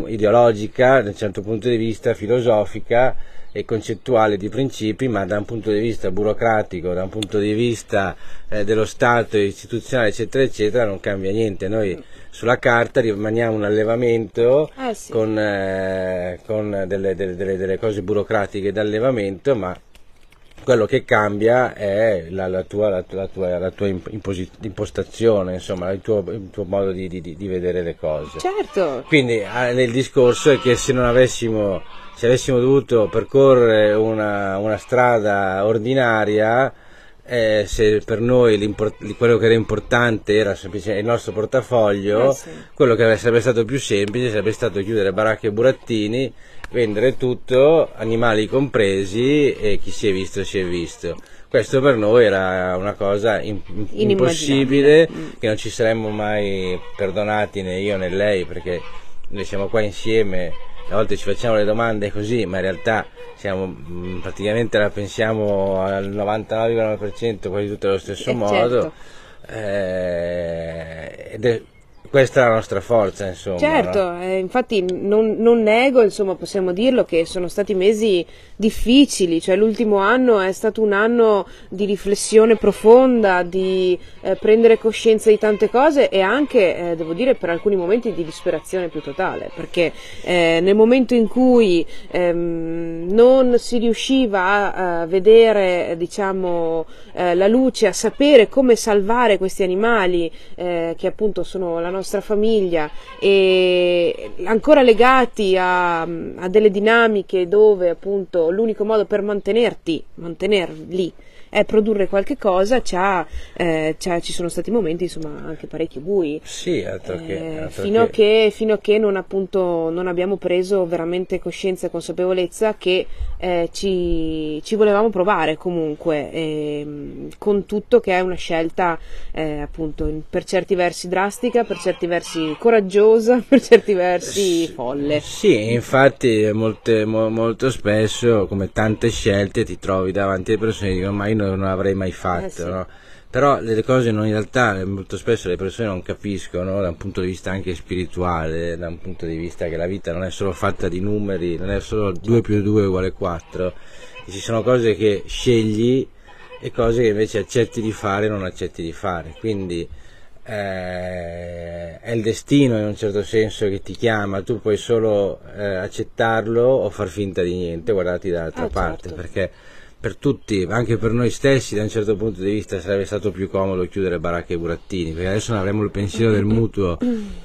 S1: ideologica da un certo punto di vista, filosofica e concettuale di principi, ma da un punto di vista burocratico, da un punto di vista eh, dello Stato istituzionale, eccetera, eccetera, non cambia niente. Noi sulla carta rimaniamo un allevamento
S2: Eh sì.
S1: con, eh, con delle, delle- delle- delle cose burocratiche d'allevamento, ma quello che cambia è la, la tua, la la tua- tua impostazione, insomma, il tuo, il tuo modo di, di- di vedere le cose.
S2: Certo,
S1: Quindi ah, il discorso è che se non avessimo, se avessimo dovuto percorrere una, una strada ordinaria, eh, se per noi quello che era importante era semplicemente il nostro portafoglio,
S2: Eh sì.
S1: quello che sarebbe stato più semplice sarebbe stato chiudere baracche e burattini, vendere tutto, animali compresi e chi si è visto si è visto. Questo per noi era una cosa im- impossibile, che non ci saremmo mai perdonati né io né lei, perché noi siamo qua insieme, a volte ci facciamo le domande così, ma in realtà siamo mh, praticamente la pensiamo al 99,9% quasi tutte allo stesso
S2: Eh,
S1: modo.
S2: certo.
S1: eh, ed è- questa è la nostra forza, insomma.
S2: Certo,
S1: no?
S2: eh, infatti non, non nego, insomma, possiamo dirlo che sono stati mesi difficili, cioè l'ultimo anno è stato un anno di riflessione profonda, di eh, prendere coscienza di tante cose e anche, eh, devo dire, per alcuni momenti di disperazione più totale, perché eh, nel momento in cui ehm, non si riusciva a, a vedere, diciamo, eh, la luce, a sapere come salvare questi animali eh, che appunto sono la nostra famiglia e ancora legati a, a delle dinamiche dove appunto l'unico modo per mantenerti, mantenerli è produrre qualche cosa, c'ha, eh, c'ha- ci sono stati momenti insomma anche parecchio bui.
S1: Sì, altro che...
S2: Eh,
S1: altro
S2: fino,
S1: che-
S2: che, fino a che non, appunto, non abbiamo preso veramente coscienza e consapevolezza che eh, ci, ci volevamo provare comunque, ehm, con tutto che è una scelta eh, appunto per certi versi drastica, per certi versi coraggiosa, *laughs* per certi versi folle.
S1: Sì, infatti molte- mo- molto spesso, come tante scelte, ti trovi davanti a persone che dicono ma io non l'avrei mai fatto,
S2: Eh sì.
S1: no? Però le cose non in realtà molto spesso le persone non capiscono da un punto di vista anche spirituale, da un punto di vista che la vita non è solo fatta di numeri, non è solo 2 più 2 uguale 4, ci sono cose che scegli e cose che invece accetti di fare e non accetti di fare. Quindi eh, è il destino in un certo senso che ti chiama, tu puoi solo eh, accettarlo o far finta di niente, guardarti dall'altra
S2: Ah,
S1: parte,
S2: certo.
S1: perché per tutti, anche per noi stessi, da un certo punto di vista sarebbe stato più comodo chiudere baracche e burattini, perché adesso non avremo il pensiero del mutuo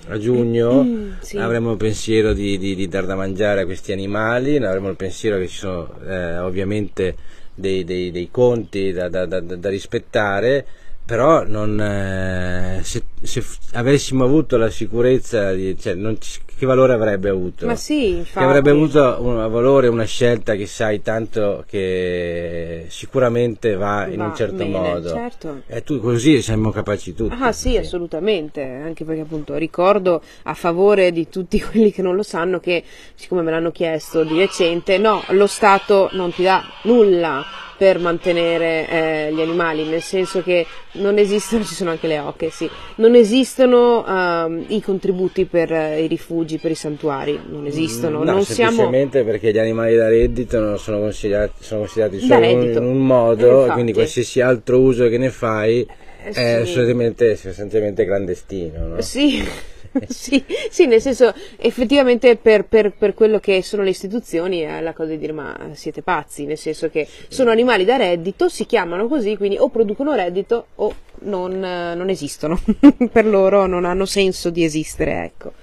S1: a giugno,
S2: sì.
S1: non avremo il pensiero di, di- di dar da mangiare a questi animali, non avremo il pensiero che ci sono eh, ovviamente dei, dei- dei conti da, da- da- da rispettare, però non, eh, se, se avessimo avuto la sicurezza, di, cioè, non ci- che valore avrebbe avuto?
S2: Ma sì,
S1: che
S2: infatti.
S1: avrebbe avuto un valore, una scelta che sai tanto che sicuramente va in
S2: Va
S1: un certo
S2: bene,
S1: modo.
S2: certo.
S1: E tu così siamo capaci tutti.
S2: Ah sì, assolutamente, anche perché appunto ricordo a favore di tutti *laughs* quelli che non lo sanno che, siccome me l'hanno chiesto di recente, no, lo Stato non ti dà nulla per mantenere eh, gli animali, nel senso che non esistono, ci sono anche le oche, sì, non esistono ehm, i contributi per eh, i rifugi, per i santuari, non esistono,
S1: Mm, No,
S2: non siamo...
S1: semplicemente perché gli animali da reddito non sono considerati, sono considerati solo in un modo,
S2: Eh,
S1: quindi qualsiasi altro uso che ne fai
S2: Eh,
S1: è
S2: sì.
S1: assolutamente, sostanzialmente clandestino. No?
S2: Sì, *laughs* *laughs* sì, sì, nel senso effettivamente per, per- per quello che sono le istituzioni è la cosa di dire ma siete pazzi, nel senso che sono animali da reddito, si chiamano così, quindi o producono reddito o non, non esistono, *laughs* per loro non hanno senso di esistere, ecco.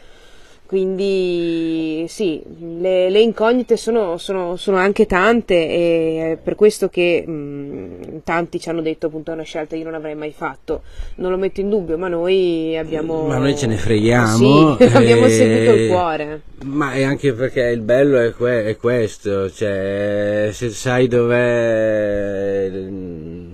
S2: Quindi sì, le, le incognite sono, sono- sono anche tante e è per questo che mh, tanti ci hanno detto appunto è una scelta che io non avrei mai fatto. Non lo metto in dubbio, ma noi abbiamo...
S1: Ma noi ce ne freghiamo.
S2: Sì, *laughs* abbiamo
S1: eh,
S2: seguito il cuore.
S1: Ma è anche perché il bello è, que- è questo, cioè se sai dov'è,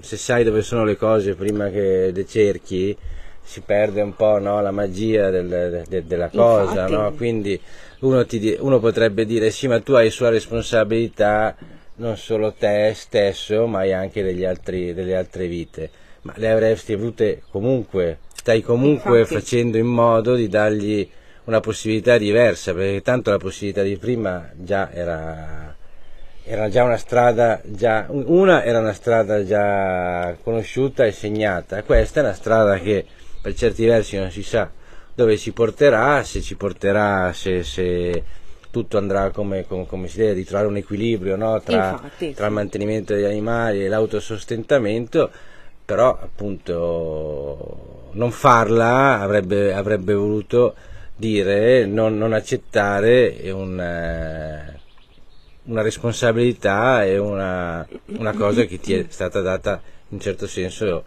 S1: se sai dove sono le cose prima che le cerchi, si perde un po' no, la magia del- de- della cosa, no? quindi uno, ti uno potrebbe dire sì ma tu hai sua responsabilità non solo te stesso ma hai anche degli altri, delle altre vite. ma le avresti avute comunque, stai comunque
S2: Infatti.
S1: facendo in modo di dargli una possibilità diversa, perché tanto la possibilità di prima già era, era già una strada, già, una era una strada già conosciuta e segnata, questa è una strada che per certi versi non si sa dove ci porterà, se ci porterà, se, se tutto andrà come, come, come, si deve, di trovare un equilibrio no? tra,
S2: Infatti,
S1: tra
S2: sì.
S1: il mantenimento degli animali e l'autosostentamento, però appunto non farla avrebbe, avrebbe voluto dire non, non accettare un, eh, una responsabilità e una, una cosa che ti è stata data in certo senso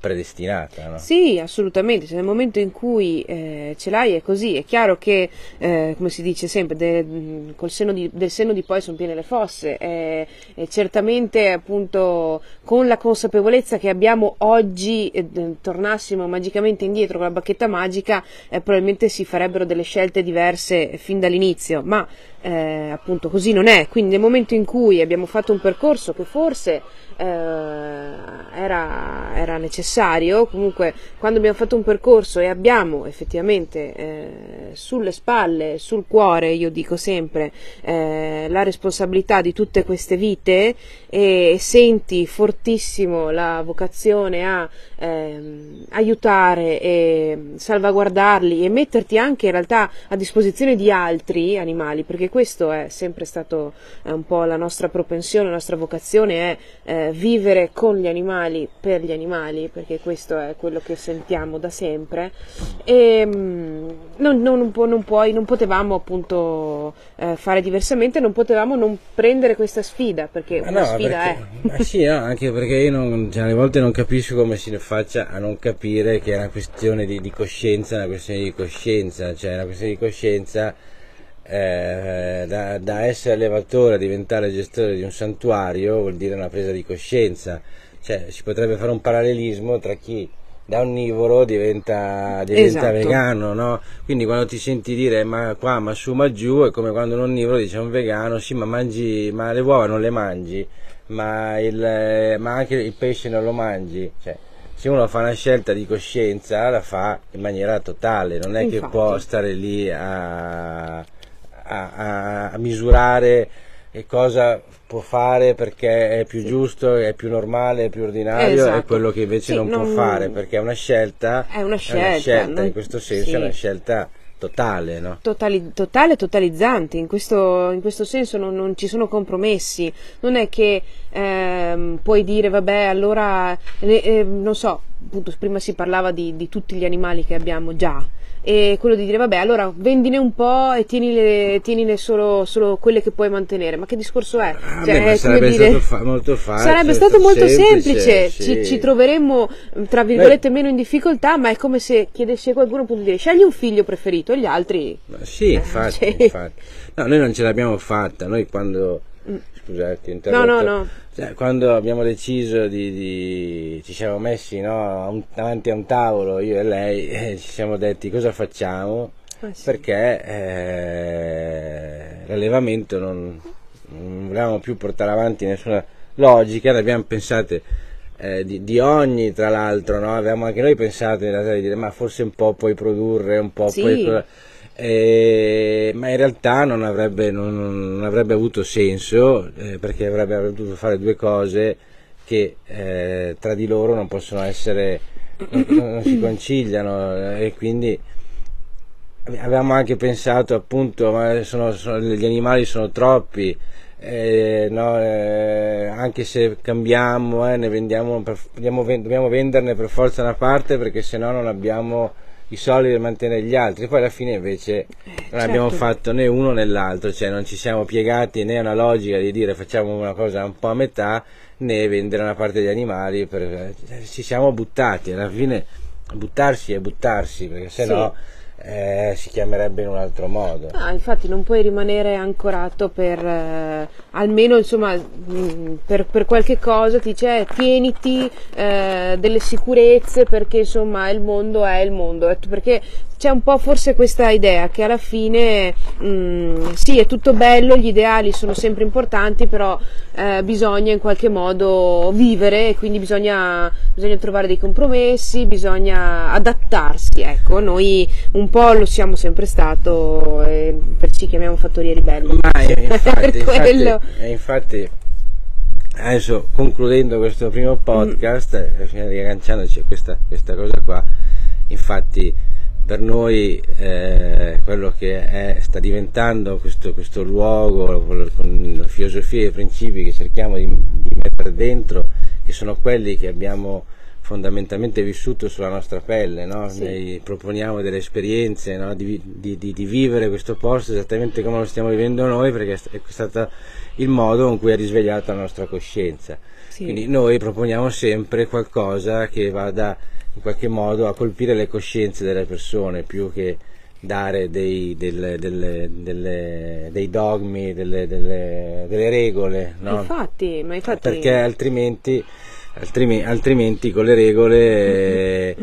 S1: predestinata. No?
S2: Sì, assolutamente, se nel momento in cui eh, ce l'hai è così, è chiaro che, eh, come si dice sempre, de, col seno di, del seno di poi sono piene le fosse, e certamente appunto con la consapevolezza che abbiamo oggi, eh, tornassimo magicamente indietro con la bacchetta magica, eh, probabilmente si farebbero delle scelte diverse fin dall'inizio, ma eh, appunto così non è, quindi nel momento in cui abbiamo fatto un percorso che forse era, era, necessario, comunque quando abbiamo fatto un percorso e abbiamo effettivamente eh, sulle spalle, sul cuore, io dico sempre, eh, la responsabilità di tutte queste vite e senti fortissimo la vocazione a ehm, aiutare e salvaguardarli e metterti anche in realtà a disposizione di altri animali, perché questo è sempre stato eh, un po' la nostra propensione, la nostra vocazione è eh, vivere con gli animali per gli animali, perché questo è quello che sentiamo da sempre e mh, non, non, non, puoi, non potevamo appunto eh, fare diversamente, non potevamo non prendere questa sfida, perché
S1: Ah,
S2: una
S1: no,
S2: sfida
S1: perché,
S2: è.
S1: sì, no, anche perché io non, cioè, alle volte non capisco come si faccia a non capire che è una questione di, di coscienza, una questione di coscienza, cioè una questione di coscienza eh, da, da, essere allevatore a diventare gestore di un santuario vuol dire una presa di coscienza, cioè si potrebbe fare un parallelismo tra chi da onnivoro diventa, diventa
S2: Esatto.
S1: vegano, no? Quindi quando ti senti dire ma qua, ma su, ma giù, è come quando un onnivoro dice a un vegano, sì ma mangi, ma le uova non le mangi, ma, il, ma anche il pesce non lo mangi, cioè se uno fa una scelta di coscienza la fa in maniera totale, non è
S2: Infatti.
S1: che può stare lì a, a, a, misurare cosa può fare perché è più giusto, è più normale, è più ordinario
S2: Esatto.
S1: e quello che invece
S2: Sì,
S1: non, può
S2: non-
S1: fare perché è una scelta,
S2: È una scelta, non-
S1: in questo senso
S2: sì.
S1: è una scelta totale, no?
S2: totali- totale totalizzante, in questo, in questo senso non, non ci sono compromessi, non è che ehm, puoi dire vabbè allora eh, eh, non so, appunto prima si parlava di, di tutti gli animali che abbiamo già e quello di dire vabbè allora vendine un po' e tienile, tienile solo, solo quelle che puoi mantenere, ma che discorso è?
S1: Ah,
S2: Cioè,
S1: beh, sarebbe
S2: dire-
S1: stato fa- molto facile.
S2: Sarebbe stato molto semplice,
S1: semplice,
S2: Ci,
S1: sì.
S2: ci troveremmo tra virgolette meno in difficoltà, ma è come se chiedessi a qualcuno appunto di dire scegli un figlio preferito e gli altri
S1: Ma sì, infatti,
S2: sì.
S1: infatti. No, noi non ce l'abbiamo fatta, noi quando... Scusate, ti ho interrotto.
S2: No, no, no.
S1: Cioè, quando abbiamo deciso di, di- ci siamo messi no, un- davanti a un tavolo, io e lei, *laughs* e ci siamo detti cosa facciamo,
S2: Ah, sì.
S1: perché eh, l'allevamento non, non volevamo più portare avanti nessuna logica, ne abbiamo pensate eh, di, di ogni tra l'altro, no? avevamo anche noi pensato in realtà di dire ma forse un po' puoi produrre, un po'
S2: Sì.
S1: puoi... eh, ma in realtà non avrebbe, non- non avrebbe avuto senso eh, perché avrebbe dovuto fare due cose che eh, tra di loro non possono essere, non, non si conciliano eh, e quindi avevamo anche pensato appunto ma sono- sono- gli animali sono troppi eh, no, eh, anche se cambiamo eh, vendiamo per- dobbiamo, ven- dobbiamo venderne per forza una parte perché sennò non abbiamo i soldi per mantenere gli altri poi alla fine invece non
S2: certo.
S1: abbiamo fatto né uno né l'altro cioè non ci siamo piegati né a una logica di dire facciamo una cosa un po' a metà né vendere una parte degli animali per- ci siamo buttati alla fine buttarsi è buttarsi perché sennò eh, si chiamerebbe in un altro modo.
S2: Ah, infatti non puoi rimanere ancorato per eh, almeno insomma mh, per, per qualche cosa ti dice eh, tieniti eh, delle sicurezze perché insomma il mondo è il mondo perché c'è un po' forse questa idea che alla fine mh, mm, sì è tutto bello, gli ideali sono sempre importanti, però eh, bisogna in qualche modo vivere e quindi bisogna, bisogna trovare dei compromessi, bisogna adattarsi. Ecco, noi un po' lo siamo sempre stato, eh, ci chiamiamo fattoria ribelle.
S1: Ma *laughs* infatti, infatti, infatti adesso concludendo questo primo podcast, mm. Eh, riagganciandoci a questa, questa, cosa qua, infatti per noi eh, quello che è, sta diventando questo, questo luogo con la filosofia e i principi che cerchiamo di, di mettere dentro, che sono quelli che abbiamo fondamentalmente vissuto sulla nostra pelle, no? sì. proponiamo delle esperienze no? di, di, di, vivere questo posto esattamente come lo stiamo vivendo noi perché è stato il modo con cui è risvegliata la nostra coscienza. Sì. Quindi noi proponiamo sempre qualcosa che vada in qualche modo a colpire le coscienze delle persone più che dare dei, delle, delle, delle, dei dogmi, delle, regole. No?
S2: Infatti, ma infatti...
S1: Perché altrimenti altrimenti, altrimenti con le regole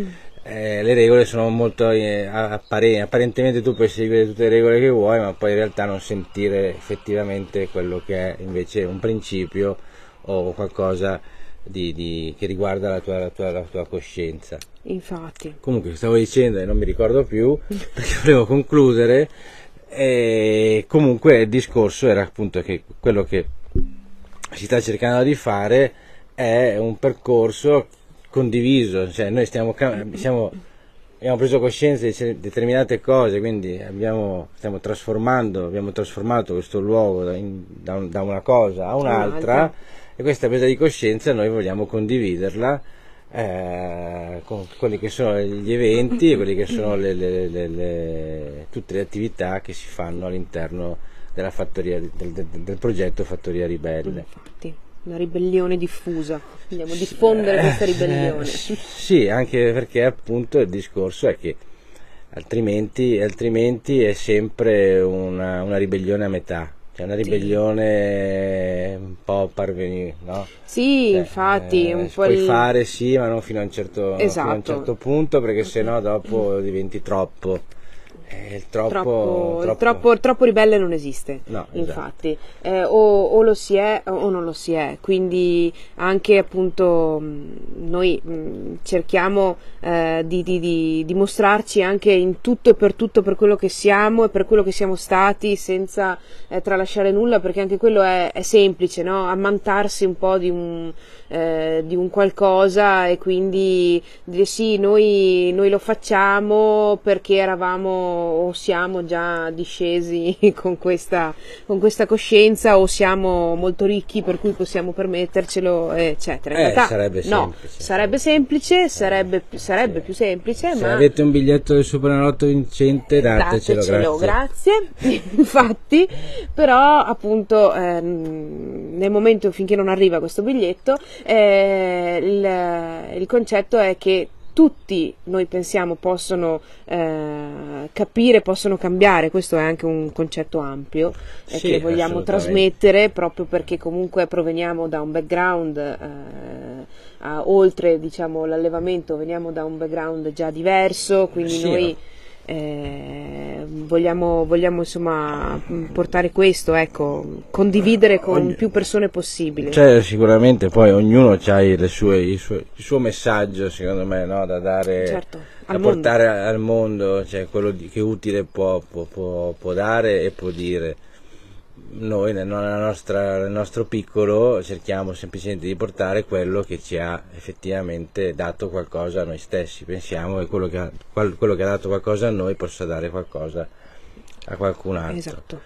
S1: eh, le regole sono molto eh, apparenti, apparentemente tu puoi seguire tutte le regole che vuoi ma poi in realtà non sentire effettivamente quello che è invece un principio o qualcosa di, di, che riguarda la tua, la, tua, la tua, coscienza.
S2: Infatti.
S1: Comunque stavo dicendo e non mi ricordo più *laughs* perché volevo concludere e comunque il discorso era appunto che quello che si sta cercando di fare è un percorso condiviso, cioè noi stiamo, siamo, abbiamo preso coscienza di determinate cose, quindi abbiamo, stiamo trasformando, abbiamo trasformato questo luogo da, in, da, un, da una cosa a un'altra e questa presa di coscienza noi vogliamo condividerla eh, con quelli che sono gli eventi e quelli che sono le, le, le, tutte le attività che si fanno all'interno del, del, del progetto Fattoria Ribelle.
S2: Infatti una ribellione diffusa, vogliamo diffondere eh, questa ribellione. Eh,
S1: sì, anche perché appunto il discorso è che altrimenti, altrimenti è sempre una, una, ribellione a metà, cioè una ribellione sì. un po' parvenire, no?
S2: Sì, cioè, infatti,
S1: eh,
S2: un po'
S1: puoi il... fare sì, ma non fino a un certo,
S2: esatto.
S1: a un esatto. certo punto perché sennò dopo diventi troppo il troppo,
S2: troppo,
S1: troppo...
S2: troppo, ribelle non esiste,
S1: no, esatto.
S2: infatti, esatto. eh, o, o, lo si è o non lo si è, quindi anche appunto noi mh, cerchiamo eh, di, di, di, di, mostrarci anche in tutto e per tutto per quello che siamo e per quello che siamo stati senza eh, tralasciare nulla perché anche quello è, è semplice, no? ammantarsi un po' di un, eh, di un qualcosa e quindi dire sì, noi, noi lo facciamo perché eravamo o siamo già discesi *laughs* con questa, con questa coscienza o siamo molto ricchi per cui possiamo permettercelo, eccetera.
S1: In eh, realtà, sarebbe semplice.
S2: No, sarebbe semplice, sarebbe, sarebbe più semplice.
S1: Se
S2: ma...
S1: avete un biglietto del Superenalotto vincente, datecelo,
S2: datecelo grazie. grazie. *laughs* Infatti, però appunto ehm, nel momento finché non arriva questo biglietto, eh, il, il concetto è che tutti noi pensiamo possono eh, capire, possono cambiare, questo è anche un concetto ampio eh, sì, che vogliamo trasmettere proprio perché comunque proveniamo da un background, eh, a, oltre diciamo, l'allevamento, veniamo da un background già diverso, quindi sì, noi eh, vogliamo, vogliamo, insomma portare questo, ecco, condividere con Ogni, più persone possibile.
S1: Cioè, sicuramente poi ognuno ha il, suo, il suo messaggio, secondo me, no, da dare,
S2: certo,
S1: da portare mondo. al mondo, cioè quello di, che utile può, può, può, può dare e può dire noi nel, nostra, nel, nostro piccolo cerchiamo semplicemente di portare quello che ci ha effettivamente dato qualcosa a noi stessi. Pensiamo che quello che ha, quello che ha dato qualcosa a noi possa dare qualcosa a qualcun altro.
S2: Esatto.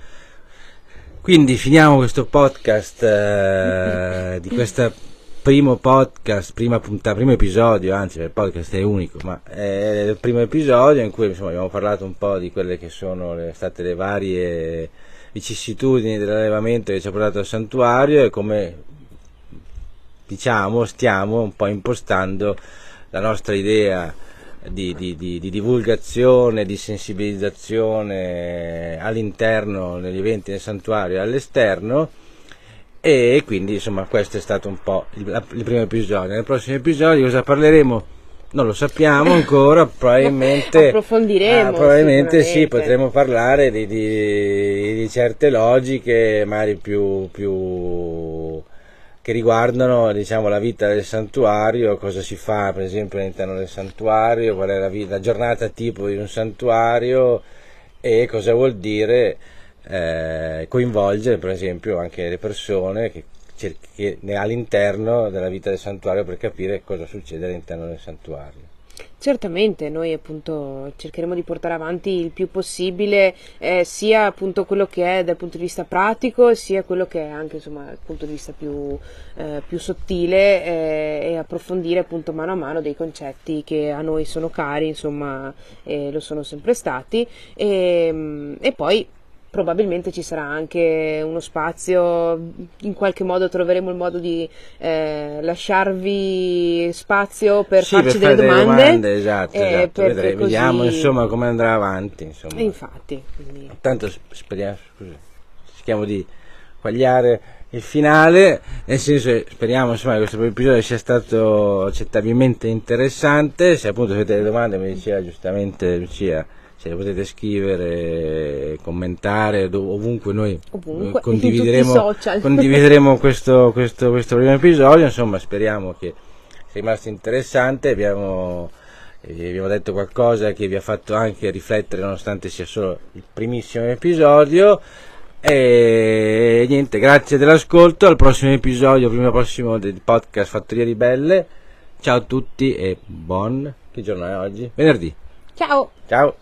S1: Quindi finiamo questo podcast eh, di questo primo podcast, prima puntata, primo episodio, anzi il podcast è unico, ma è il primo episodio in cui insomma, abbiamo parlato un po' di quelle che sono le, state le varie vicissitudini dell'allevamento che ci ha portato al santuario e come diciamo stiamo un po' impostando la nostra idea di, di, di, di divulgazione, di sensibilizzazione all'interno degli eventi del santuario e all'esterno e quindi insomma questo è stato un po' il, il primo episodio. Nel prossimo episodio cosa parleremo? Non lo sappiamo ancora, *laughs* probabilmente,
S2: approfondiremo.
S1: ah, probabilmente sì, potremo parlare di, di- di certe logiche, magari più, più che riguardano diciamo, la vita del santuario, cosa si fa per esempio all'interno del santuario, qual è la, vita- la giornata tipo di un santuario e cosa vuol dire eh, coinvolgere per esempio anche le persone che, all'interno della vita del santuario per capire cosa succede all'interno del santuario.
S2: Certamente, noi appunto cercheremo di portare avanti il più possibile eh, sia appunto quello che è dal punto di vista pratico, sia quello che è anche insomma dal punto di vista più, eh, più sottile eh, e approfondire appunto mano a mano dei concetti che a noi sono cari, insomma, lo sono sempre stati. E, mm, e poi probabilmente ci sarà anche uno spazio, in qualche modo troveremo il modo di eh, lasciarvi spazio per
S1: Sì,
S2: farci
S1: fare
S2: delle domande.
S1: esatto,
S2: eh,
S1: esatto,
S2: per-
S1: vedremo,
S2: così-
S1: vediamo insomma come andrà avanti. Insomma.
S2: Infatti, quindi-
S1: Tanto sp- speriamo, scusa, cerchiamo di quagliare il finale, nel senso che speriamo insomma, che questo episodio sia stato accettabilmente interessante, se appunto avete delle domande mi diceva giustamente Lucia, le potete scrivere, commentare, ovunque noi
S2: Ovunque, *laughs*
S1: eh,
S2: i
S1: condivideremo, condivideremo questo, questo, questo primo episodio, insomma speriamo che sia rimasto interessante, abbiamo eh, vi abbiamo detto qualcosa che vi ha fatto anche riflettere nonostante sia solo il primissimo episodio. E niente grazie dell'ascolto al prossimo episodio prima prossimo del podcast Fattoria Ribelle ciao a tutti e buon che giorno è oggi? venerdì.
S2: Ciao!
S1: ciao